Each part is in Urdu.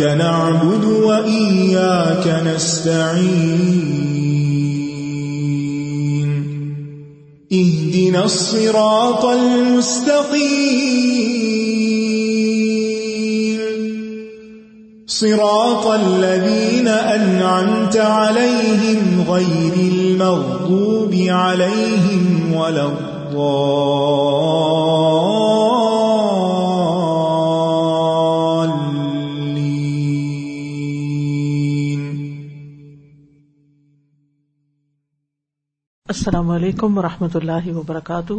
إياك نعبد وإياك نستعين اهدنا الصراط المستقيم صراط الذين أنعمت عليهم غير المغضوب عليهم ولا الضالين السلام علیکم و رحمۃ اللہ وبرکاتہ۔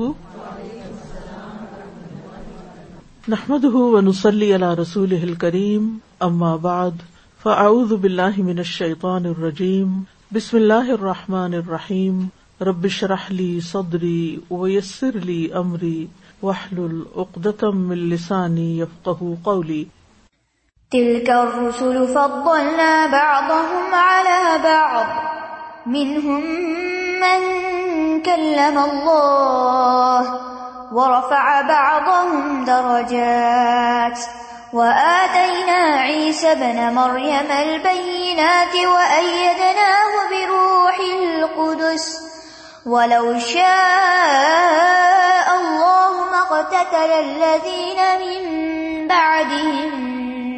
نحمد ونسلی علی رسول کریم اما بعد، فاعوذ باللہ من الشیطان الرجیم، بسم اللہ الرحمن الرحیم، رب اشرح صدری ویسر لی امری، واحلل عقدۃ من لسانی قولی۔ تلك الرسل فضلنا بعضهم على بعض، منهم من كلم الله ورفع بعضهم درجات وآتينا عيسى بن مريم البينات وأيدناه بروح القدس ولو شاء الله ما اقتتل الذين من بعدهم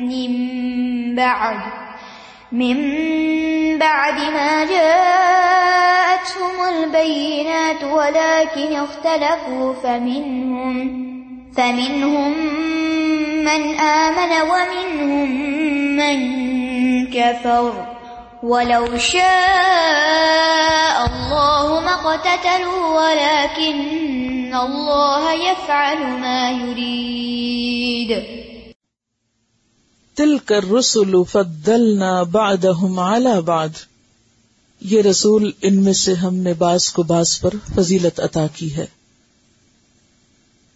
من بعد من بعد ما جاءتهم البينات ولكن اختلفوا فمنهم فمنهم من آمن ومنهم من كفر. ولو شاء الله ما اقتتلوا ولكن الله يفعل ما يريد. تل کر رسول فضلنا بعدهم على بعد۔ یہ رسول ان میں سے ہم نے باز کو باز پر فضیلت عطا کی ہے۔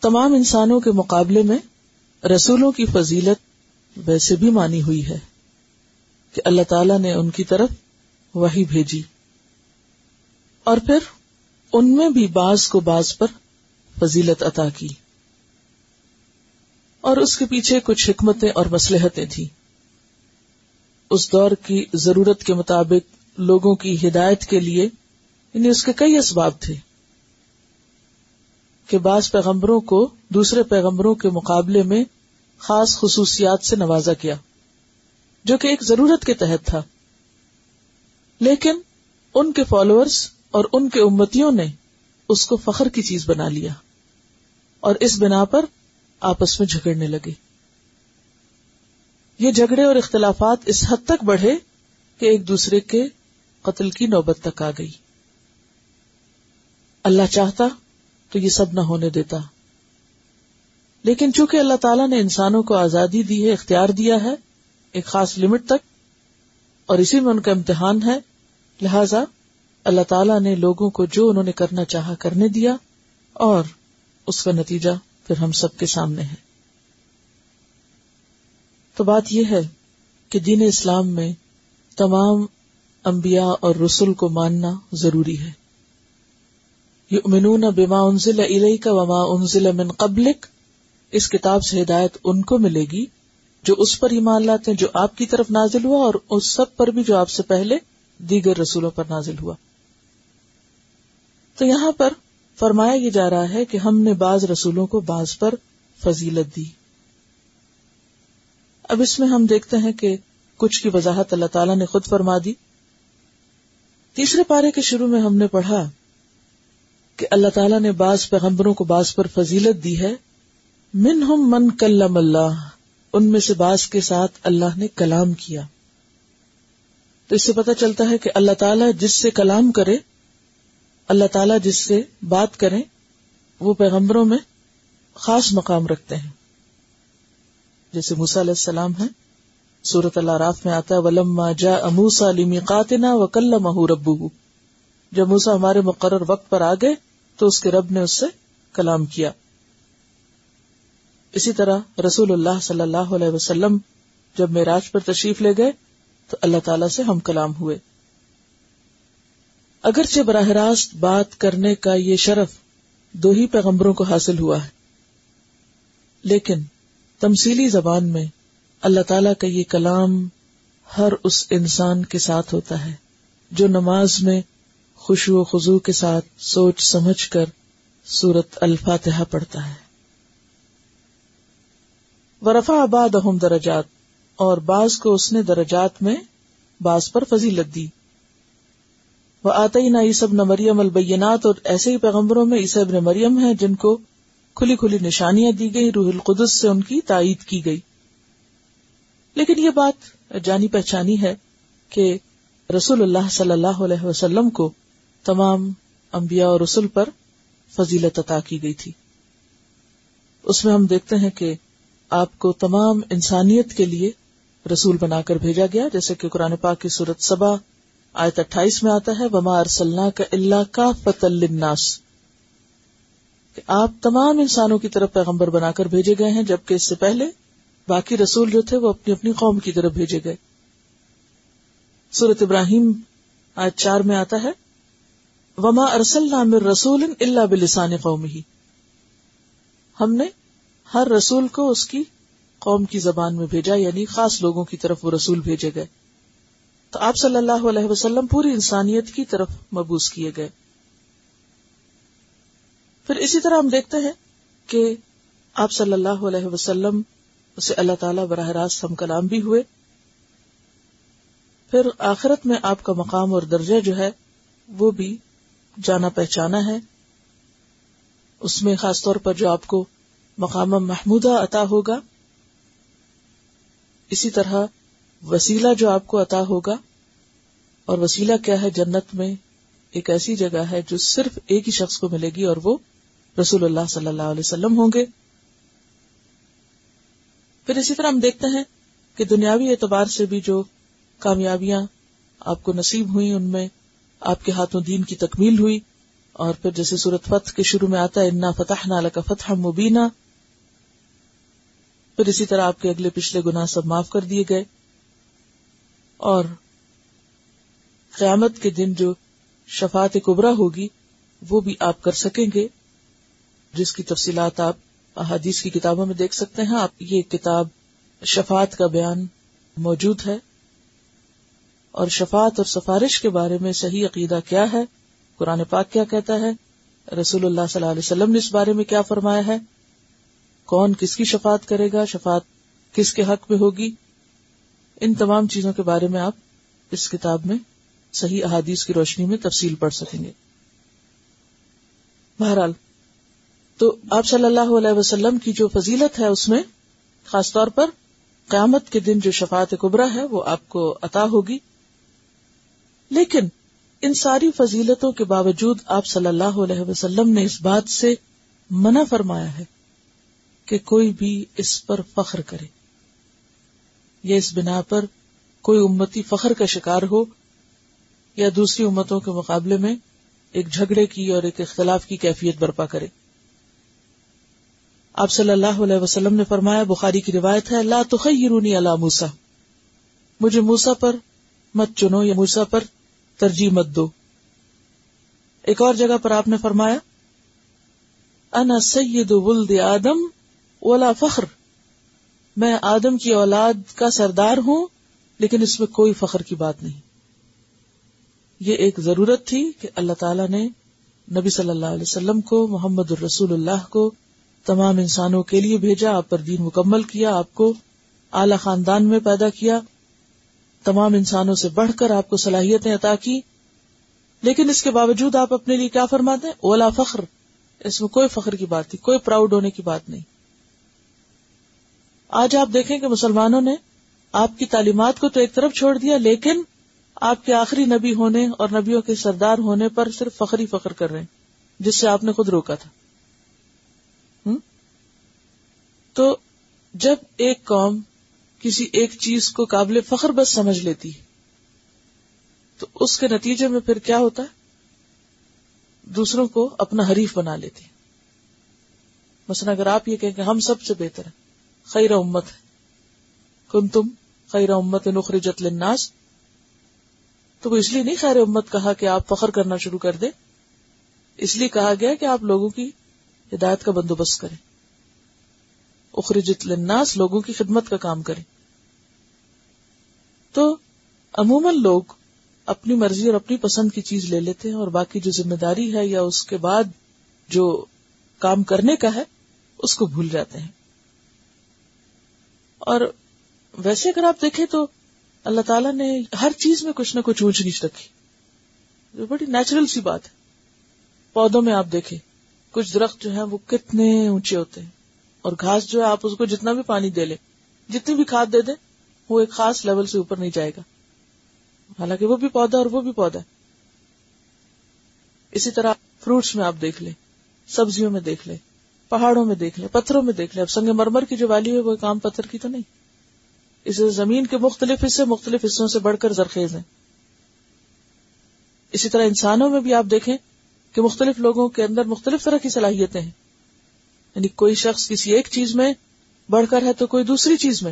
تمام انسانوں کے مقابلے میں رسولوں کی فضیلت ویسے بھی مانی ہوئی ہے کہ اللہ تعالی نے ان کی طرف وہی بھیجی۔ اور پھر ان میں بھی باز کو باز پر فضیلت عطا کی۔ اور اس کے پیچھے کچھ حکمتیں اور مسلحتیں تھیں۔ اس دور کی ضرورت کے مطابق لوگوں کی ہدایت کے لیے یعنی اس کے کئی اسباب تھے کہ بعض پیغمبروں کو دوسرے پیغمبروں کے مقابلے میں خاص خصوصیات سے نوازا کیا جو کہ ایک ضرورت کے تحت تھا۔ لیکن ان کے فالوورز اور ان کے امتیوں نے اس کو فخر کی چیز بنا لیا اور اس بنا پر آپس میں جھگڑنے لگے۔ یہ جھگڑے اور اختلافات اس حد تک بڑھے کہ ایک دوسرے کے قتل کی نوبت تک آ گئی۔ اللہ چاہتا تو یہ سب نہ ہونے دیتا۔ لیکن چونکہ اللہ تعالیٰ نے انسانوں کو آزادی دی ہے، اختیار دیا ہے، ایک خاص لمٹ تک، اور اسی میں ان کا امتحان ہے، لہذا اللہ تعالیٰ نے لوگوں کو جو انہوں نے کرنا چاہا کرنے دیا، اور اس کا نتیجہ پھر ہم سب کے سامنے ہے تو بات یہ ہے کہ دین اسلام میں تمام انبیاء اور رسول کو ماننا ضروری ہے۔ یؤمنون بما انزل الیک وما انزل من قبلک۔ اس کتاب سے ہدایت ان کو ملے گی جو اس پر ایمان لاتے ہیں جو آپ کی طرف نازل ہوا اور اس سب پر بھی جو آپ سے پہلے دیگر رسولوں پر نازل ہوا۔ تو یہاں پر فرمایا یہ جا رہا ہے کہ ہم نے بعض رسولوں کو بعض پر فضیلت دی۔ اب اس میں ہم دیکھتے ہیں کہ کچھ کی وضاحت اللہ تعالیٰ نے خود فرما دی۔ تیسرے پارے کے شروع میں ہم نے پڑھا کہ اللہ تعالیٰ نے بعض پیغمبروں کو بعض پر فضیلت دی ہے۔ من ہم من کلم اللہ، ان میں سے بعض کے ساتھ اللہ نے کلام کیا۔ تو اس سے پتہ چلتا ہے کہ اللہ تعالیٰ جس سے کلام کرے اللہ تعالیٰ جس سے بات کرے وہ پیغمبروں میں خاص مقام رکھتے ہیں۔ جیسے موسا علیہ السلام ہے سورت اللہ راف میں آتا ہے، ولما جا اموسا علیمی قاتنا و کل مہ ربو جب موسا ہمارے مقرر وقت پر آ گئے، تو اس کے رب نے اس سے کلام کیا۔ اسی طرح رسول اللہ صلی اللہ علیہ وسلم جب میراج پر تشریف لے گئے، تو اللہ تعالی سے ہم کلام ہوئے۔ اگرچہ براہ راست بات کرنے کا یہ شرف دو ہی پیغمبروں کو حاصل ہوا ہے، لیکن تمثیلی زبان میں اللہ تعالی کا یہ کلام ہر اس انسان کے ساتھ ہوتا ہے جو نماز میں خوشو و خزو کے ساتھ سوچ سمجھ کر سورت الفاتحہ پڑھتا ہے۔ ورفا آباد اہم درجات اور بعض کو اس نے درجات میں بعض پر فضیلت دی۔ وہ آتے ہی نہ عیسب نہ مریم البینات، اور ایسے ہی پیغمبروں میں عیسب نے مریم ہیں جن کو کھلی کھلی نشانیاں دی گئی روح القدس سے ان کی تائید کی گئی۔ لیکن یہ بات جانی پہچانی ہے کہ رسول اللہ صلی اللہ علیہ وسلم کو تمام انبیاء اور رسول پر فضیلت عطا کی گئی تھی۔ اس میں ہم دیکھتے ہیں کہ آپ کو تمام انسانیت کے لیے رسول بنا کر بھیجا گیا، جیسے کہ قرآن پاک کی صورت سبا آیت اٹھائیس میں آتا ہے، وما ارسلنا کا اللہ کا فت الناس کہ آپ تمام انسانوں کی طرف پیغمبر بنا کر بھیجے گئے ہیں، جبکہ اس سے پہلے باقی رسول جو تھے وہ اپنی اپنی قوم کی طرف بھیجے گئے۔ سورت ابراہیم آج چار میں آتا ہے، وما ارسل نام رسول اللہ بلسان قوم ہی ہم نے ہر رسول کو اس کی قوم کی زبان میں بھیجا یعنی خاص لوگوں کی طرف وہ رسول بھیجے گئے۔ تو آپ صلی اللہ علیہ وسلم پوری انسانیت کی طرف مبوس کیے گئے۔ پھر اسی طرح ہم دیکھتے ہیں کہ آپ صلی اللہ علیہ وسلم اسے اللہ تعالی براہ راست ہم کلام بھی ہوئے۔ پھر آخرت میں آپ کا مقام اور درجہ جو ہے وہ بھی جانا پہچانا ہے۔ اس میں خاص طور پر جو آپ کو مقام محمودہ عطا ہوگا۔ اسی طرح وسیلہ جو آپ کو عطا ہوگا، اور وسیلہ کیا ہے جنت میں؟ ایک ایسی جگہ ہے جو صرف ایک ہی شخص کو ملے گی اور وہ رسول اللہ صلی اللہ علیہ وسلم ہوں گے۔ پھر اسی طرح ہم دیکھتے ہیں کہ دنیاوی اعتبار سے بھی جو کامیابیاں آپ کو نصیب ہوئی ان میں آپ کے ہاتھوں دین کی تکمیل ہوئی۔ اور پھر جیسے سورت فتح کے شروع میں آتا ہے، انا فتح نال کا فتح مبینہ پھر اسی طرح آپ کے اگلے پچھلے گنا سب معاف کر دیے گئے۔ اور قیامت کے دن جو شفات کبرا ہوگی، وہ بھی آپ کر سکیں گے، جس کی تفصیلات آپ احادیث کی کتابوں میں دیکھ سکتے ہیں۔ آپ، یہ کتاب شفات کا بیان موجود ہے۔ اور شفات اور سفارش کے بارے میں صحیح عقیدہ کیا ہے؟ قرآن پاک کیا کہتا ہے؟ رسول اللہ صلی اللہ علیہ وسلم نے اس بارے میں کیا فرمایا ہے؟ کون کس کی شفات کرے گا؟ شفات کس کے حق میں ہوگی؟ ان تمام چیزوں کے بارے میں آپ اس کتاب میں صحیح احادیث کی روشنی میں تفصیل پڑھ سکیں گے۔ بہرحال، تو آپ صلی اللہ علیہ وسلم کی جو فضیلت ہے اس میں، خاص طور پر قیامت کے دن جو شفاعت کبرا ہے، وہ آپ کو عطا ہوگی۔ لیکن ان ساری فضیلتوں کے باوجود آپ صلی اللہ علیہ وسلم نے اس بات سے منع فرمایا ہے کہ کوئی بھی اس پر فخر کرے۔ یا اس بنا پر کوئی امتی فخر کا شکار ہو، یا دوسری امتوں کے مقابلے میں ایک جھگڑے کی اور ایک اختلاف کی کیفیت برپا کرے۔ آپ صلی اللہ علیہ وسلم نے فرمایا، بخاری کی روایت ہے اللہ تخیرونی اللہ موسا مجھے موسا پر مت چنو یا موسا پر ترجیح مت دو۔ ایک اور جگہ پر آپ نے فرمایا، انا سید ولد آدم اولا فخر۔ میں آدم کی اولاد کا سردار ہوں، لیکن اس میں کوئی فخر کی بات نہیں۔ یہ ایک ضرورت تھی کہ اللہ تعالیٰ نے نبی صلی اللہ علیہ وسلم کو، محمد الرسول اللہ کو تمام انسانوں کے لیے بھیجا، آپ پر دین مکمل کیا، آپ کو اعلی خاندان میں پیدا کیا۔ تمام انسانوں سے بڑھ کر آپ کو صلاحیتیں عطا کی۔ لیکن اس کے باوجود آپ اپنے لیے کیا فرماتے ہیں؟ اولا فخر۔ اس میں کوئی فخر کی بات تھی کوئی پراؤڈ ہونے کی بات نہیں۔ آج آپ دیکھیں کہ مسلمانوں نے آپ کی تعلیمات کو تو ایک طرف چھوڑ دیا، لیکن آپ کے آخری نبی ہونے اور نبیوں کے سردار ہونے پر صرف فخری فخر کر رہے ہیں، جس سے آپ نے خود روکا تھا۔ تو جب ایک قوم کسی ایک چیز کو قابل فخر بس سمجھ لیتی تو اس کے نتیجے میں پھر کیا ہوتا ہے؟ دوسروں کو اپنا حریف بنا لیتی مثلا اگر آپ یہ کہیں کہ ہم سب سے بہتر ہیں خیر امت ہے۔ کن تم خیر امت نخرجت للناس۔ تو وہ اس لیے نہیں خیر امت کہا کہ آپ فخر کرنا شروع کر دیں۔ اس لیے کہا گیا کہ آپ لوگوں کی ہدایت کا بندوبست کریں۔ اخرجت للناس، لوگوں کی خدمت کا کام کریں۔ تو عموماً لوگ اپنی مرضی اور اپنی پسند کی چیز لے لیتے ہیں اور باقی جو ذمہ داری ہے یا اس کے بعد جو کام کرنے کا ہے، اس کو بھول جاتے ہیں۔ اور ویسے اگر آپ دیکھیں تو اللہ تعالیٰ نے ہر چیز میں کچھ نہ کچھ اونچ نیچ رکھی۔ جو بڑی نیچرل سی بات ہے۔ پودوں میں آپ دیکھیں، کچھ درخت جو ہے وہ کتنے اونچے ہوتے ہیں۔ اور گھاس جو ہے، آپ اس کو جتنا بھی پانی دے لیں، جتنی بھی کھاد دے دیں، وہ ایک خاص لیول سے اوپر نہیں جائے گا۔ حالانکہ وہ بھی پودا اور وہ بھی پودا ہے۔ اسی طرح فروٹس میں آپ دیکھ لیں، سبزیوں میں دیکھ لیں۔ پہاڑوں میں دیکھ لیں، پتھروں میں دیکھ لیں۔ اب سنگ مرمر کی جو والی ہے، وہ کام پتھر کی تو نہیں۔ اسے زمین کے مختلف حصے مختلف حصوں سے بڑھ کر زرخیز ہیں۔ اسی طرح انسانوں میں بھی آپ دیکھیں کہ مختلف لوگوں کے اندر مختلف طرح کی صلاحیتیں ہیں۔ یعنی کوئی شخص کسی ایک چیز میں بڑھ کر ہے تو کوئی دوسری چیز میں۔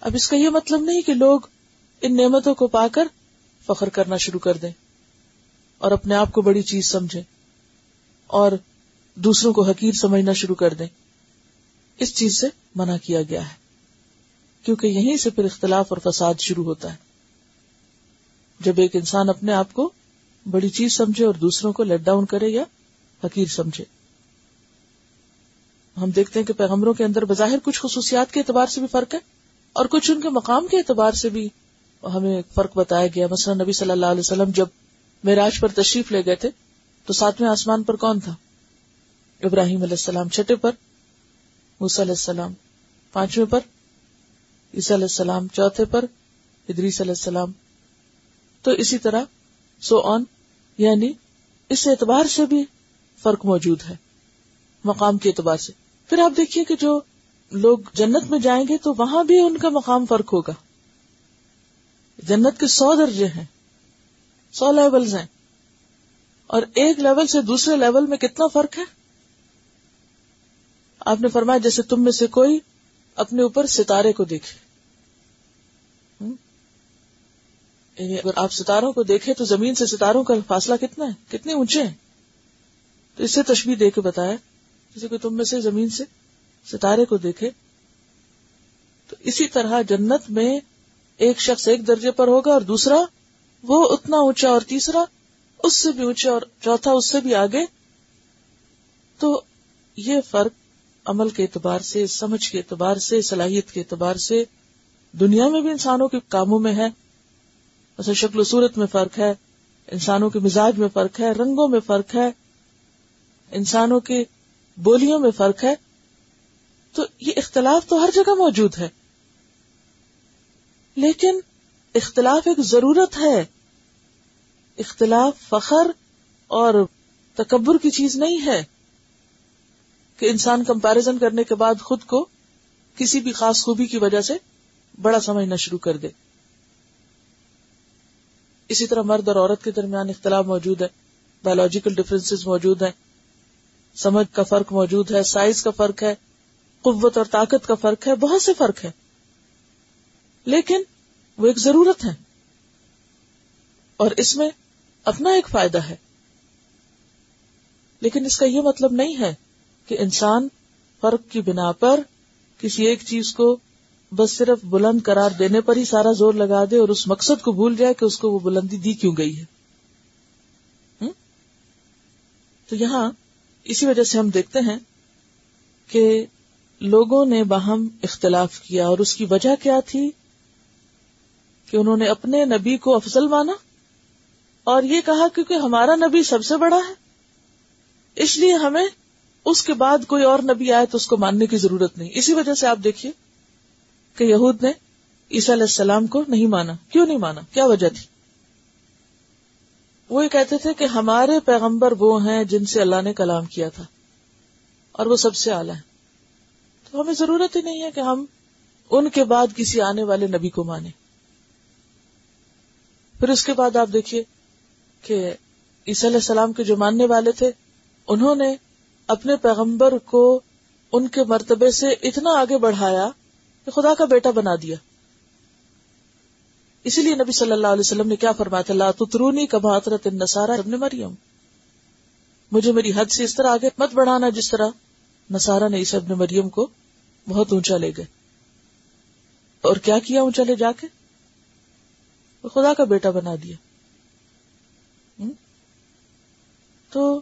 اب اس کا یہ مطلب نہیں کہ لوگ ان نعمتوں کو پا کر فخر کرنا شروع کر دیں اور اپنے آپ کو بڑی چیز سمجھیں۔ اور دوسروں کو حقیر سمجھنا شروع کر دیں۔ اس چیز سے منع کیا گیا ہے۔ کیونکہ یہیں سے پھر اختلاف اور فساد شروع ہوتا ہے۔ جب ایک انسان اپنے آپ کو بڑی چیز سمجھے اور دوسروں کو لیٹ ڈاؤن کرے یا حقیر سمجھے۔ ہم دیکھتے ہیں کہ پیغمبروں کے اندر بظاہر کچھ خصوصیات کے اعتبار سے بھی فرق ہے اور کچھ ان کے مقام کے اعتبار سے بھی ہمیں فرق بتایا گیا۔ مثلا نبی صلی اللہ علیہ وسلم جب میراج پر تشریف لے گئے تھے تو ساتویں آسمان پر کون تھا؟ ابراہیم علیہ السلام چھٹے پر علیہ السلام پانچویں پر، عیسی علیہ السلام چوتھے پر، ادریس علیہ السلام۔ تو اسی طرح سو آن یعنی اس اعتبار سے بھی فرق موجود ہے، مقام کے اعتبار سے۔ پھر آپ دیکھیے کہ جو لوگ جنت میں جائیں گے تو وہاں بھی ان کا مقام فرق ہوگا۔ جنت کے سو درجے ہیں، سو لیولز ہیں۔ اور ایک لیول سے دوسرے لیول میں کتنا فرق ہے؟ آپ نے فرمایا جیسے تم میں سے کوئی اپنے اوپر ستارے کو دیکھے۔ یعنی اگر آپ ستاروں کو دیکھیں تو زمین سے ستاروں کا فاصلہ کتنا ہے؟ کتنے اونچے ہیں؟ تو اس سے تشبیح دے کے بتایا، جیسے کہ تم میں سے زمین سے ستارے کو دیکھے، تو اسی طرح جنت میں ایک شخص ایک درجے پر ہوگا اور دوسرا وہ اتنا اونچا اور تیسرا اس سے بھی اونچا اور چوتھا اس سے بھی آگے۔ تو یہ فرق عمل کے اعتبار سے، سمجھ کے اعتبار سے، صلاحیت کے اعتبار سے دنیا میں بھی انسانوں کے کاموں میں ہے۔ ایسے شکل و صورت میں فرق ہے، انسانوں کے مزاج میں فرق ہے، رنگوں میں فرق ہے، انسانوں کے بولیوں میں فرق ہے۔ تو یہ اختلاف تو ہر جگہ موجود ہے۔ لیکن اختلاف ایک ضرورت ہے۔ اختلاف فخر اور تکبر کی چیز نہیں ہے۔ کہ انسان کمپیرزن کرنے کے بعد خود کو کسی بھی خاص خوبی کی وجہ سے بڑا سمجھنا شروع کر دے۔ اسی طرح مرد اور عورت کے درمیان اختلاف موجود ہے بایولوجیکل ڈفرینس موجود ہیں، سمجھ کا فرق موجود ہے سائز کا فرق ہے، قوت اور طاقت کا فرق ہے، بہت سے فرق ہے لیکن وہ ایک ضرورت ہے اور اس میں اپنا ایک فائدہ ہے۔ لیکن اس کا یہ مطلب نہیں ہے کہ انسان فرق کی بنا پر کسی ایک چیز کو بس صرف بلند قرار دینے پر ہی سارا زور لگا دے اور اس مقصد کو بھول جائے کہ اس کو وہ بلندی دی کیوں گئی ہے۔ تو یہاں اسی وجہ سے ہم دیکھتے ہیں کہ لوگوں نے باہم اختلاف کیا اور اس کی وجہ کیا تھی کہ انہوں نے اپنے نبی کو افضل مانا اور یہ کہا کیونکہ ہمارا نبی سب سے بڑا ہے، اس لیے ہمیں اس کے بعد کوئی اور نبی آئے تو اس کو ماننے کی ضرورت نہیں۔ اسی وجہ سے آپ دیکھیے کہ یہود نے عیسیٰ علیہ السلام کو نہیں مانا۔ کیوں نہیں مانا؟ کیا وجہ تھی؟ وہ یہ کہتے تھے کہ ہمارے پیغمبر وہ ہیں جن سے اللہ نے کلام کیا تھا اور وہ سب سے اعلیٰ ہے تو ہمیں ضرورت ہی نہیں ہے کہ ہم ان کے بعد کسی آنے والے نبی کو مانیں۔ پھر اس کے بعد آپ دیکھیے کہ عیسی علیہ السلام کے جو ماننے والے تھے، انہوں نے اپنے پیغمبر کو ان کے مرتبے سے اتنا آگے بڑھایا کہ خدا کا بیٹا بنا دیا۔ اسی لیے نبی صلی اللہ علیہ وسلم نے کیا فرمایا تھا، لا تترونی کما النصارى ابن مریم۔ مجھے میری حد سے اس طرح آگے مت بڑھانا جس طرح نصارہ نے اس ابن مریم کو بہت اونچا لے گئے۔ اور کیا کیا اونچا لے جا کے؟ خدا کا بیٹا بنا دیا۔ تو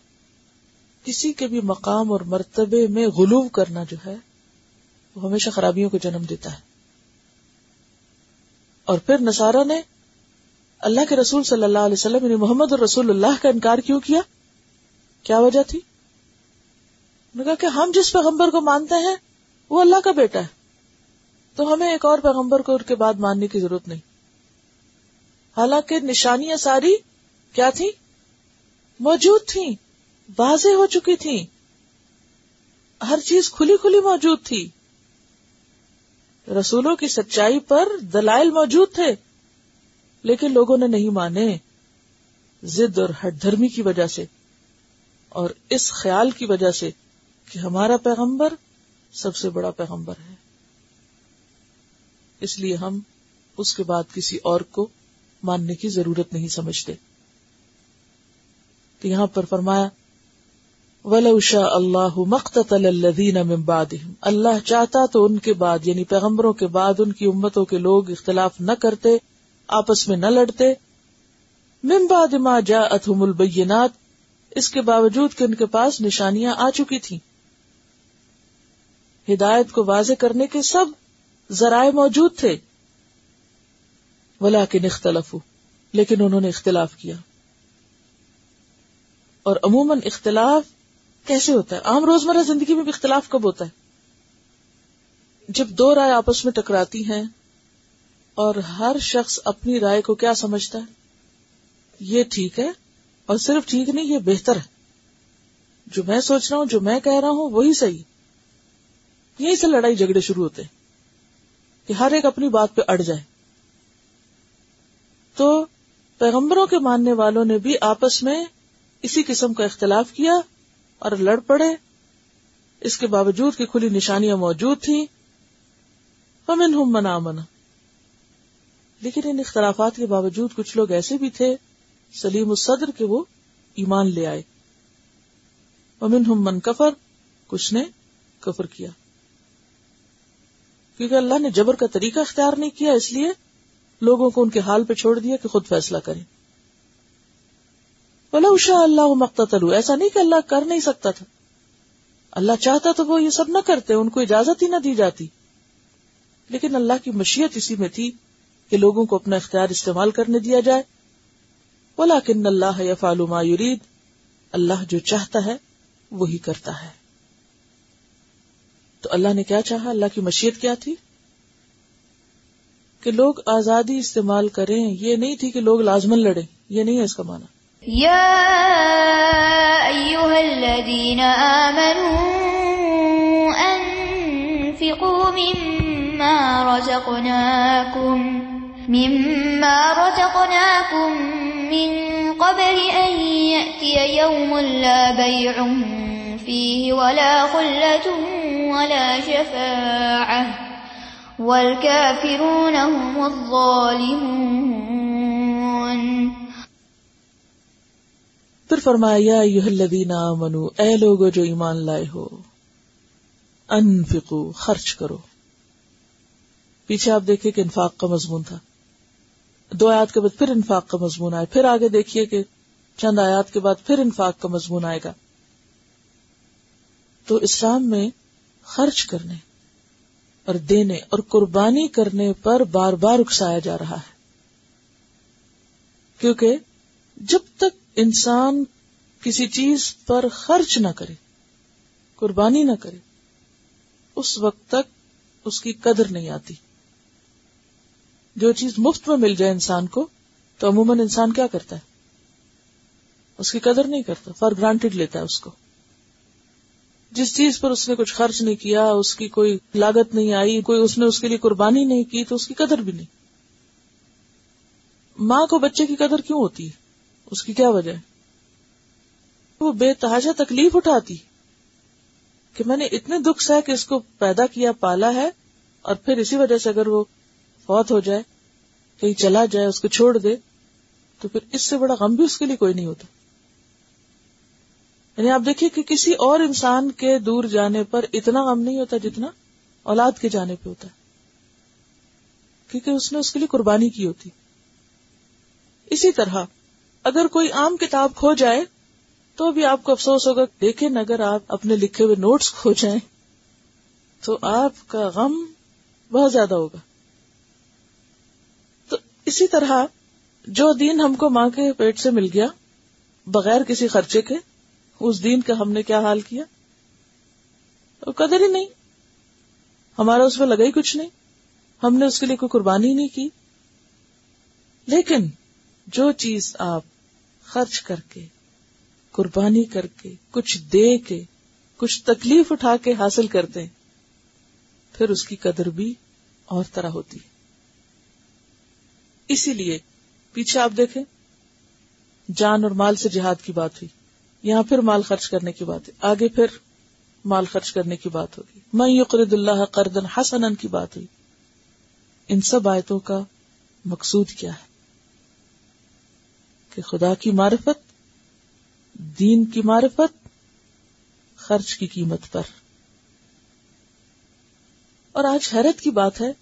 کسی کے بھی مقام اور مرتبے میں غلوب کرنا جو ہے، وہ ہمیشہ خرابیوں کو جنم دیتا ہے۔ اور پھر نصارہ نے اللہ کے رسول صلی اللہ علیہ وسلم یعنی محمد اور رسول اللہ کا انکار کیوں کیا؟ کیا وجہ تھی؟ کہا کہ ہم جس پیغمبر کو مانتے ہیں، وہ اللہ کا بیٹا ہے۔ تو ہمیں ایک اور پیغمبر کو ان کے بعد ماننے کی ضرورت نہیں۔ حالانکہ نشانیاں ساری کیا تھی موجود تھیں۔ واضح ہو چکی تھی۔ ہر چیز کھلی کھلی موجود تھی۔ رسولوں کی سچائی پر دلائل موجود تھے، لیکن لوگوں نے نہیں مانے۔ زد اور ہٹ دھرمی کی وجہ سے اور اس خیال کی وجہ سے کہ ہمارا پیغمبر سب سے بڑا پیغمبر ہے۔ اس لیے ہم اس کے بعد کسی اور کو ماننے کی ضرورت نہیں سمجھتے۔ تو یہاں پر فرمایا ولوشا اللہ مخت الدین اللہ چاہتا تو ان کے بعد یعنی پیغمبروں کے بعد، ان کی امتوں کے لوگ اختلاف نہ کرتے، آپس میں نہ لڑتے۔ بعد ما جا اتم البینات، اس کے باوجود کہ ان کے پاس نشانیاں آ چکی تھیں۔ ہدایت کو واضح کرنے کے سب ذرائع موجود تھے۔ ولیکن اختلف لیکن انہوں نے اختلاف کیا۔ اور عموماً اختلاف کیسے ہوتا ہے؟ عام روزمرہ زندگی میں بھی اختلاف کب ہوتا ہے؟ جب دو رائے آپس میں ٹکراتی ہیں اور ہر شخص اپنی رائے کو کیا سمجھتا ہے؟ یہ ٹھیک ہے اور صرف ٹھیک نہیں، یہ بہتر ہے۔ جو میں سوچ رہا ہوں، جو میں کہہ رہا ہوں، وہی صحیح۔ یہی سے لڑائی جھگڑے شروع ہوتے ہیں کہ ہر ایک اپنی بات پہ اڑ جائے۔ تو پیغمبروں کے ماننے والوں نے بھی آپس میں اسی قسم کا اختلاف کیا۔ اور لڑ پڑے۔ اس کے باوجود کی کھلی نشانیاں موجود تھیں۔ ہم منا منا لیکن ان اختلافات کے باوجود کچھ لوگ ایسے بھی تھے، سلیم الصدر کے وہ ایمان لے آئے۔ امن ہم من کفر، کچھ نے کفر کیا۔ کیونکہ اللہ نے جبر کا طریقہ اختیار نہیں کیا، اس لیے لوگوں کو ان کے حال پہ چھوڑ دیا کہ خود فیصلہ کریں۔ بولا اشا اللہ مقتلو ایسا نہیں کہ اللہ کر نہیں سکتا تھا۔ اللہ چاہتا تو وہ یہ سب نہ کرتے، ان کو اجازت ہی نہ دی جاتی۔ لیکن اللہ کی مشیت اسی میں تھی کہ لوگوں کو اپنا اختیار استعمال کرنے دیا جائے۔ بولا کن اللہ یا فالما یورید اللہ جو چاہتا ہے، وہی کرتا ہے۔ تو اللہ نے کیا چاہا؟ اللہ کی مشیت کیا تھی؟ کہ لوگ آزادی استعمال کریں۔ یہ نہیں تھی کہ لوگ لازمن لڑے یہ نہیں ہے اس کا معنی۔ الذين آمنوا أنفقوا مما رزقناكم مما رزقناكم من قبل أن يأتي يوم لا بيع فيه ولا خلة ولا شفاعة، والكافرون هم الظالمون. پھر فرمایا الذین آمنو، اے لوگو جو ایمان لائے ہو، انفقو، خرچ کرو۔ پیچھے آپ دیکھیے کہ انفاق کا مضمون تھا۔ دو آیات کے بعد پھر انفاق کا مضمون آئے۔ پھر آگے دیکھیے کہ چند آیات کے بعد پھر انفاق کا مضمون آئے گا۔ تو اسلام میں خرچ کرنے اور دینے اور قربانی کرنے پر بار بار اکسایا جا رہا ہے۔ کیونکہ جب تک انسان کسی چیز پر خرچ نہ کرے، قربانی نہ کرے، اس وقت تک اس کی قدر نہیں آتی۔ جو چیز مفت میں مل جائے انسان کو، تو عموماً انسان کیا کرتا ہے؟ اس کی قدر نہیں کرتا، فار گرانٹیڈ لیتا ہے اس کو۔ جس چیز پر اس نے کچھ خرچ نہیں کیا، اس کی کوئی لاگت نہیں آئی، کوئی اس نے اس کے لیے قربانی نہیں کی، تو اس کی قدر بھی نہیں۔ ماں کو بچے کی قدر کیوں ہوتی ہے؟ اس کی کیا وجہ ہے؟ وہ بے تحاشا تکلیف اٹھاتی کہ میں نے اتنے دکھ سہ کہ اس کو پیدا کیا، پالا ہے اور پھر اسی وجہ سے اگر وہ فوت ہو جائے، کہیں چلا جائے، اس کو چھوڑ دے، تو پھر اس سے بڑا غم بھی اس کے لیے کوئی نہیں ہوتا۔ یعنی آپ دیکھیے کہ کسی اور انسان کے دور جانے پر اتنا غم نہیں ہوتا جتنا اولاد کے جانے پہ ہوتا۔ ہے کیونکہ اس نے اس کے لیے قربانی کی ہوتی۔ اسی طرح اگر کوئی عام کتاب کھو جائے تو بھی آپ کو افسوس ہوگا لیکن اگر آپ اپنے لکھے ہوئے نوٹس کھو جائیں تو آپ کا غم بہت زیادہ ہوگا۔ تو اسی طرح جو دین ہم کو ماں کے پیٹ سے مل گیا، بغیر کسی خرچے کے، اس دین کا ہم نے کیا حال کیا؟ قدر ہی نہیں۔ ہمارا اس میں لگا ہی کچھ نہیں۔ ہم نے اس کے لیے کوئی قربانی نہیں کی۔ لیکن جو چیز آپ خرچ کر کے، قربانی کر کے، کچھ دے کے، کچھ تکلیف اٹھا کے حاصل کرتے ہیں۔ پھر اس کی قدر بھی اور طرح ہوتی ہے۔ اسی لیے پیچھے آپ دیکھیں، جان اور مال سے جہاد کی بات ہوئی۔ یہاں پھر مال خرچ کرنے کی بات ہے۔ آگے پھر مال خرچ کرنے کی بات ہوگی۔ میں یقرد اللہ قردن حسن کی بات ہوئی۔ ان سب آیتوں کا مقصود کیا ہے؟ کہ خدا کی معرفت، دین کی معرفت، خرچ کی قیمت پر۔ اور آج حیرت کی بات ہے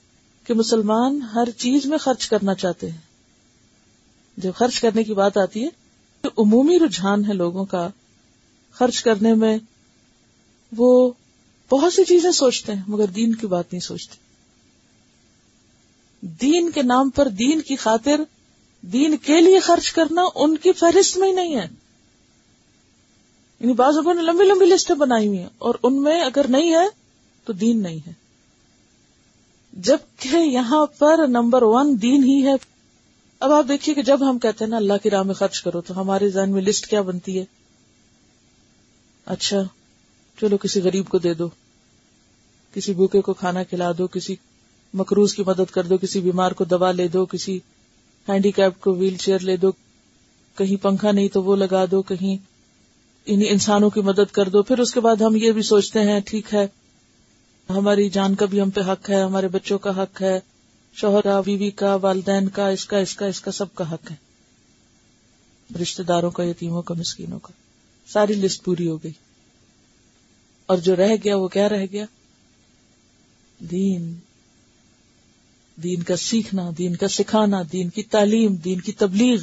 کہ مسلمان ہر چیز میں خرچ کرنا چاہتے ہیں۔ جب خرچ کرنے کی بات آتی ہے تو عمومی رجحان ہے لوگوں کا خرچ کرنے میں۔ وہ بہت سی چیزیں سوچتے ہیں مگر دین کی بات نہیں سوچتے۔ دین کے نام پر دین کی خاطر دین کے لیے خرچ کرنا ان کی فہرست میں ہی نہیں ہے۔ یعنی بعض لوگوں نے لمبی لمبی لسٹیں بنائی ہوئی ہیں اور ان میں اگر نہیں ہے تو دین نہیں ہے۔ جبکہ یہاں پر نمبر ون دین ہی ہے۔ اب آپ دیکھیے کہ جب ہم کہتے ہیں نا اللہ کی راہ میں خرچ کرو تو ہمارے ذہن میں لسٹ کیا بنتی ہے؟ اچھا چلو کسی غریب کو دے دو، کسی بھوکے کو کھانا کھلا دو، کسی مکروز کی مدد کر دو، کسی بیمار کو دوا لے دو، کسی ہینڈی کیپ کو ویل چیئر لے دو، کہیں پنکھا نہیں تو وہ لگا دو، کہیں انہیں انسانوں کی مدد کر دو۔ پھر اس کے بعد ہم یہ بھی سوچتے ہیں، ٹھیک ہے، ہماری جان کا بھی ہم پہ حق ہے، ہمارے بچوں کا حق ہے، شوہر کا، بیوی کا، والدین کا، اس کا اس کا اس کا سب کا حق ہے۔ رشتے داروں کا، یتیموں کا، مسکینوں کا۔ ساری لسٹ پوری ہو گئی۔ اور جو رہ گیا، وہ کیا رہ گیا؟ دین۔ دین کا سیکھنا، دین کا سکھانا، دین کی تعلیم، دین کی تبلیغ۔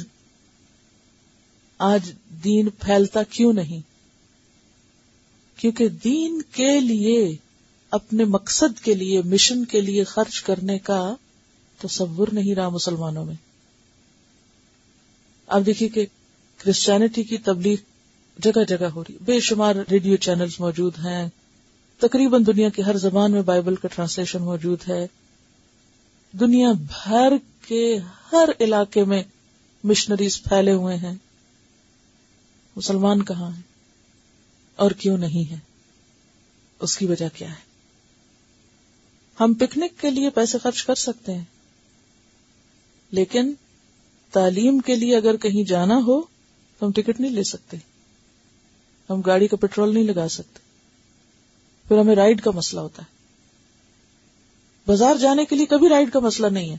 آج دین پھیلتا کیوں نہیں؟ کیونکہ دین کے لیے، اپنے مقصد کے لیے، مشن کے لیے خرچ کرنے کا تصور نہیں رہا مسلمانوں میں۔ اب دیکھیے کہ کرسچینٹی کی تبلیغ جگہ جگہ ہو رہی بے شمار ریڈیو چینلز موجود ہیں۔ تقریباً دنیا کی ہر زبان میں بائبل کا ٹرانسلیشن موجود ہے۔ دنیا بھر کے ہر علاقے میں مشنریز پھیلے ہوئے ہیں۔ مسلمان کہاں ہیں؟ اور کیوں نہیں ہے اس کی وجہ کیا ہے؟ ہم پکنک کے لیے پیسے خرچ کر سکتے ہیں۔ لیکن تعلیم کے لیے اگر کہیں جانا ہو تو ہم ٹکٹ نہیں لے سکتے۔ ہم گاڑی کا پیٹرول نہیں لگا سکتے۔ پھر ہمیں رائڈ کا مسئلہ ہوتا ہے۔ بازار جانے کے لیے کبھی رائڈ کا مسئلہ نہیں ہے۔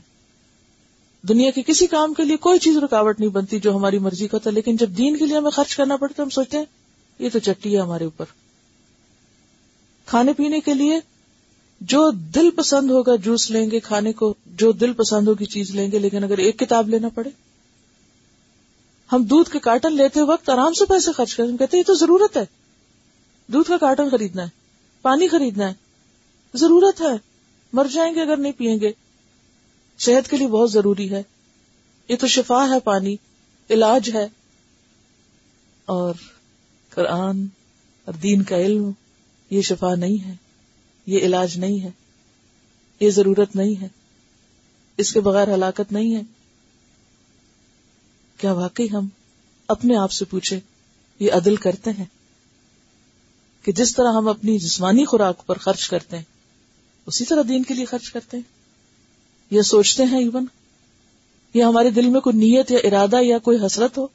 دنیا کے کسی کام کے لیے کوئی چیز رکاوٹ نہیں بنتی جو ہماری مرضی کا تھا، لیکن جب دین کے لیے ہمیں خرچ کرنا پڑتا ہم سوچتے ہیں، یہ تو چٹی ہے ہمارے اوپر۔ کھانے پینے کے لیے جو دل پسند ہوگا جوس لیں گے کھانے کو، جو دل پسند ہوگی چیز لیں گے، لیکن اگر ایک کتاب لینا پڑے۔ ہم دودھ کے کارٹن لیتے وقت آرام سے پیسے خرچ کرتے کہتے یہ تو ضرورت ہے۔ دودھ کا کارٹن خریدنا ہے، پانی خریدنا ہے، ضرورت ہے۔ مر جائیں گے اگر نہیں پیئیں گے۔ صحت کے لیے بہت ضروری ہے۔ یہ تو شفا ہے پانی، علاج ہے۔ اور قرآن اور دین کا علم، یہ شفا نہیں ہے، یہ علاج نہیں ہے، یہ ضرورت نہیں ہے۔ اس کے بغیر ہلاکت نہیں ہے۔ کیا واقعی ہم اپنے آپ سے پوچھے یہ عدل کرتے ہیں؟ کہ جس طرح ہم اپنی جسمانی خوراک پر خرچ کرتے ہیں اسی طرح دین کے لیے خرچ کرتے ہیں۔ یہ سوچتے ہیں ایون یا ہمارے دل میں کوئی نیت یا ارادہ یا کوئی حسرت ہو۔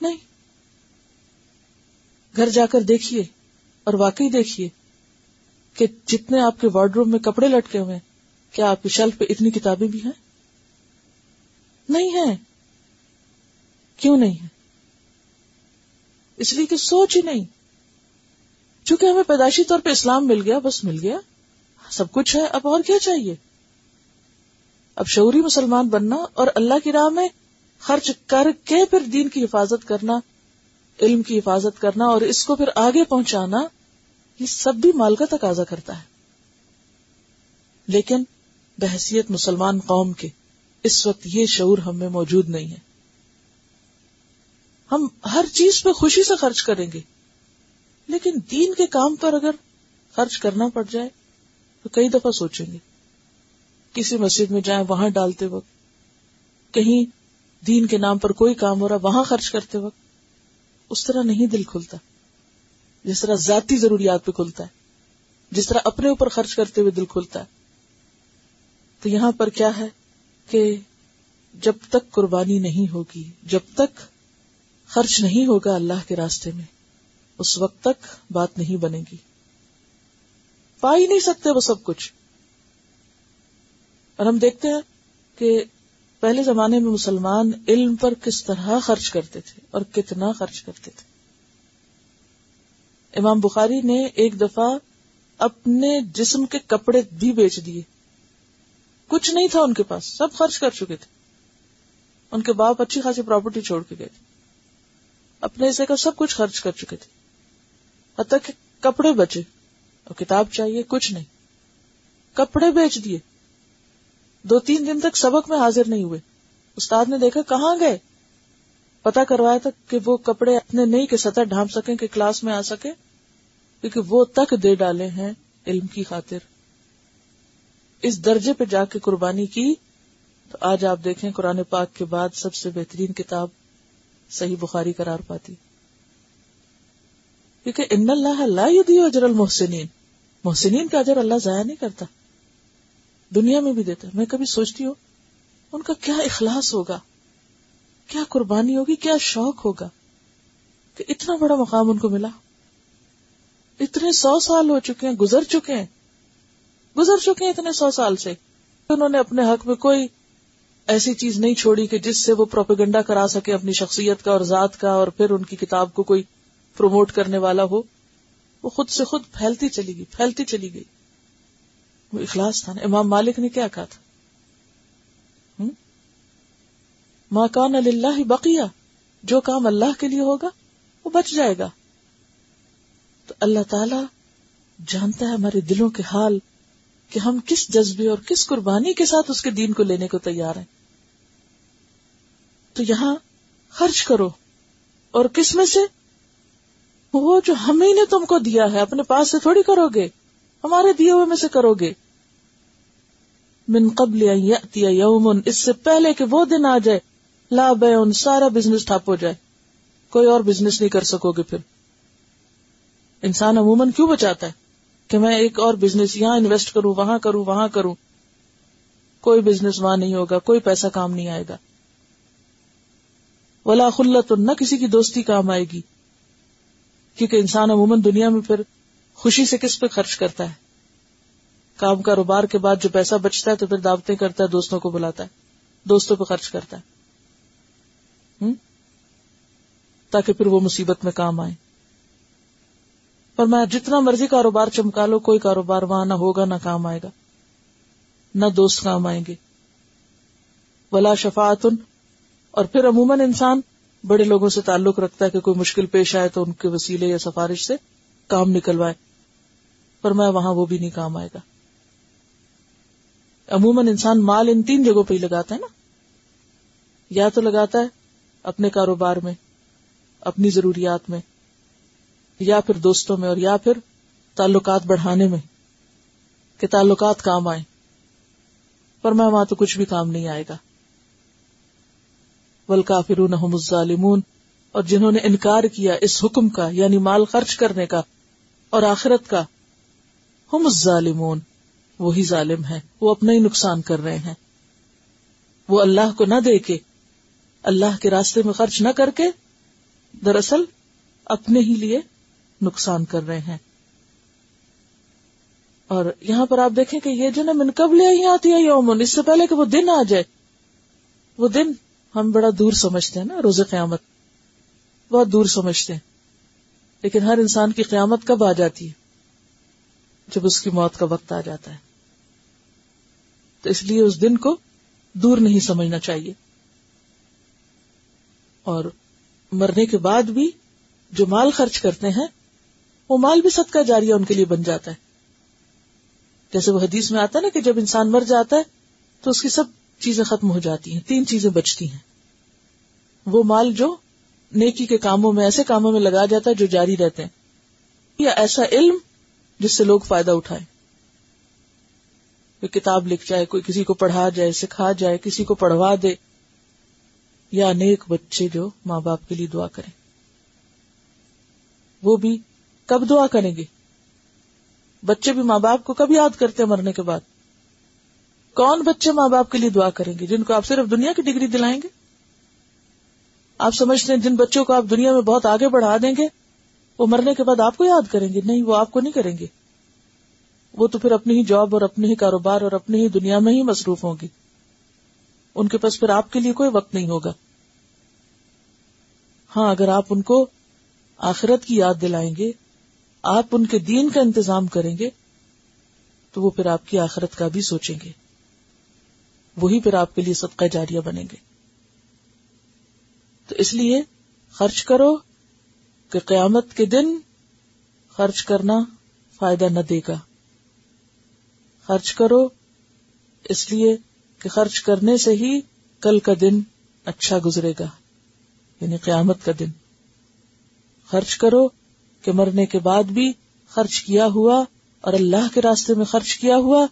نہیں۔ گھر جا کر دیکھیے اور واقعی دیکھیے کہ جتنے آپ کے وارڈ روم میں کپڑے لٹکے ہوئے ہیں، کیا آپ کی شیلف پہ اتنی کتابیں بھی ہیں؟ نہیں ہے کیوں نہیں ہے اس لیے کہ سوچ ہی نہیں۔ چونکہ ہمیں پیدائشی طور پہ اسلام مل گیا، بس مل گیا۔ سب کچھ ہے، اب اور کیا چاہیے؟ اب شعوری مسلمان بننا اور اللہ کی راہ میں خرچ کر کے پھر دین کی حفاظت کرنا، علم کی حفاظت کرنا اور اس کو پھر آگے پہنچانا، یہ سب بھی مال کا تقاضا کرتا ہے۔ لیکن بحثیت مسلمان قوم کے اس وقت یہ شعور ہم میں موجود نہیں ہے۔ ہم ہر چیز پہ خوشی سے خرچ کریں گے۔ لیکن دین کے کام پر اگر خرچ کرنا پڑ جائے تو کئی دفعہ سوچیں گے۔ کسی مسجد میں جائیں وہاں ڈالتے وقت، کہیں دین کے نام پر کوئی کام ہو رہا وہاں خرچ کرتے وقت، اس طرح نہیں دل کھلتا۔ جس طرح ذاتی ضروریات پہ کھلتا ہے، جس طرح اپنے اوپر خرچ کرتے ہوئے دل کھلتا ہے۔ تو یہاں پر کیا ہے کہ جب تک قربانی نہیں ہوگی، جب تک خرچ نہیں ہوگا اللہ کے راستے میں اس وقت تک بات نہیں بنے گی۔ پا ہی نہیں سکتے وہ سب کچھ۔ اور ہم دیکھتے ہیں کہ پہلے زمانے میں مسلمان علم پر کس طرح خرچ کرتے تھے اور کتنا خرچ کرتے تھے۔ امام بخاری نے ایک دفعہ اپنے جسم کے کپڑے بھی بیچ دیے۔ کچھ نہیں تھا ان کے پاس، سب خرچ کر چکے تھے۔ ان کے باپ اچھی خاصی پراپرٹی چھوڑ کے گئے تھے۔ اپنے حصے کا سب کچھ خرچ کر چکے تھے۔ حتیٰ کہ کپڑے بچے اور کتاب چاہیے، کچھ نہیں۔ کپڑے بیچ دیے۔ دو تین دن تک سبق میں حاضر نہیں ہوئے۔ استاد نے دیکھا، کہاں گئے؟ پتا کروایا تھا کہ وہ کپڑے اپنے نہیں کے سطح ڈھانپ سکیں، کہ کلاس میں آ سکے کیونکہ وہ تک دے ڈالے ہیں علم کی خاطر۔ اس درجے پہ جا کے قربانی کی تو آج آپ دیکھیں قرآن پاک کے بعد سب سے بہترین کتاب صحیح بخاری قرار پاتی۔ کیونکہ ان اللہ اللہ اجر المحسنین۔ محسنین کا اجر اللہ ضائع نہیں کرتا۔ دنیا میں بھی دیتا۔ میں کبھی سوچتی ہوں، ان کا کیا اخلاص ہوگا؟ کیا قربانی ہوگی؟ کیا شوق ہوگا؟ کہ اتنا بڑا مقام ان کو ملا۔ اتنے سو سال ہو چکے ہیں، گزر چکے ہیں۔ گزر چکے ہیں اتنے سو سال سے۔ انہوں نے اپنے حق میں کوئی ایسی چیز نہیں چھوڑی کہ جس سے وہ پروپیگنڈا کرا سکے اپنی شخصیت کا اور ذات کا اور پھر ان کی کتاب کو کوئی پروموٹ کرنے والا ہو، وہ خود سے خود پھیلتی چلی گئی، پھیلتی چلی گئی۔ وہ اخلاص تھا نا۔ امام مالک نے کیا کہا تھا؟ ماں کان اللہ بقیہ، جو کام اللہ کے لیے ہوگا، وہ بچ جائے گا۔ تو اللہ تعالی جانتا ہے ہمارے دلوں کے حال، کہ ہم کس جذبے اور کس قربانی کے ساتھ اس کے دین کو لینے کو تیار ہیں۔ تو یہاں خرچ کرو، اور کس میں سے؟ وہ جو ہم نے تم کو دیا ہے، اپنے پاس سے تھوڑی کرو گے۔ ہمارے دیے ہوئے میں سے کرو گے۔ من قبل یومن، اس سے پہلے کہ وہ دن آ جائے، لا ان، سارا بزنس ٹھپ ہو جائے۔ کوئی اور بزنس نہیں کر سکو گے پھر۔ انسان عموماً کیوں بچاتا ہے؟ کہ میں ایک اور بزنس یہاں انویسٹ کروں، وہاں کروں وہاں کروں۔ کوئی بزنس وہاں نہیں ہوگا، کوئی پیسہ کام نہیں آئے گا۔ ولا خلت، نہ کسی کی دوستی کام آئے گی۔ کیونکہ انسان عموماً دنیا میں پھر خوشی سے کس پہ خرچ کرتا ہے؟ کام کاروبار کے بعد جو پیسہ بچتا ہے تو پھر دعوتیں کرتا ہے، دوستوں کو بلاتا ہے، دوستوں پہ خرچ کرتا ہے۔ تاکہ پھر وہ مصیبت میں کام آئے۔ پر میں جتنا مرضی کاروبار چمکا لو، کوئی کاروبار وہاں نہ ہوگا، نہ کام آئے گا، نہ دوست کام آئیں گے۔ ولا شفاعت اور پھر عموماً انسان بڑے لوگوں سے تعلق رکھتا ہے کہ کوئی مشکل پیش آئے تو ان کے وسیلے یا سفارش سے کام نکلوائے۔ پر میں وہاں وہ بھی نہیں کام آئے گا۔ عموماً انسان مال ان تین جگہوں پہ ہی لگاتا ہے نا۔ یا تو لگاتا ہے اپنے کاروبار میں، اپنی ضروریات میں، یا پھر دوستوں میں اور یا پھر تعلقات بڑھانے میں کہ تعلقات کام آئے پر میں وہاں تو کچھ بھی کام نہیں آئے گا۔ ول کافر الظالمون، اور جنہوں نے انکار کیا اس حکم کا یعنی مال خرچ کرنے کا، اور آخرت کا، ہم ظالمون وہی ظالم ہے وہ اپنا ہی نقصان کر رہے ہیں۔ وہ اللہ کو نہ دے کے اللہ کے راستے میں خرچ نہ کر کے، دراصل اپنے ہی لیے نقصان کر رہے ہیں۔ اور یہاں پر آپ دیکھیں کہ یہ جو نا من کب لے آتی ہے یومن، اس سے پہلے کہ وہ دن آ جائے۔ وہ دن ہم بڑا دور سمجھتے ہیں نا روز قیامت۔ بہت دور سمجھتے ہیں۔ لیکن ہر انسان کی قیامت کب آ جاتی ہے؟ جب اس کی موت کا وقت آ جاتا ہے۔ تو اس لیے اس دن کو دور نہیں سمجھنا چاہیے۔ اور مرنے کے بعد بھی جو مال خرچ کرتے ہیں، وہ مال بھی صدقہ جاریہ ان کے لیے بن جاتا ہے۔ جیسے وہ حدیث میں آتا ہے نا کہ جب انسان مر جاتا ہے، تو اس کی سب چیزیں ختم ہو جاتی ہیں، تین چیزیں بچتی ہیں۔ وہ مال جو نیکی کے کاموں میں، ایسے کاموں میں لگا جاتا ہے جو جاری رہتے ہیں۔ یا ایسا علم جس سے لوگ فائدہ اٹھائے۔ کوئی کتاب لکھ جائے، کوئی کسی کو پڑھا جائے، سکھا جائے، کسی کو پڑھوا دے۔ یا نیک بچے جو ماں باپ کے لیے دعا کریں۔ وہ بھی کب دعا کریں گے؟ بچے بھی ماں باپ کو کب یاد کرتے مرنے کے بعد؟ کون بچے ماں باپ کے لیے دعا کریں گے جن کو آپ صرف دنیا کی ڈگری دلائیں گے؟ آپ سمجھتے ہیں جن بچوں کو آپ دنیا میں بہت آگے بڑھا دیں گے، وہ مرنے کے بعد آپ کو یاد کریں گے، نہیں، وہ آپ کو نہیں کریں گے۔ وہ تو پھر اپنی ہی جاب اور اپنے ہی کاروبار اور اپنی ہی دنیا میں ہی مصروف ہوں گی۔ ان کے پاس پھر آپ کے لیے کوئی وقت نہیں ہوگا۔ ہاں اگر آپ ان کو آخرت کی یاد دلائیں گے، آپ ان کے دین کا انتظام کریں گے، تو وہ پھر آپ کی آخرت کا بھی سوچیں گے۔ وہی پھر آپ کے لیے صدقہ جاریہ بنیں گے۔ تو اس لیے خرچ کرو کہ قیامت کے دن خرچ کرنا فائدہ نہ دے گا۔ خرچ کرو اس لیے کہ خرچ کرنے سے ہی کل کا دن اچھا گزرے گا یعنی قیامت کا دن۔ خرچ کرو کہ مرنے کے بعد بھی خرچ کیا ہوا اور اللہ کے راستے میں خرچ کیا ہوا،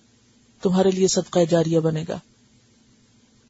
تمہارے لیے صدقہ جاریہ بنے گا۔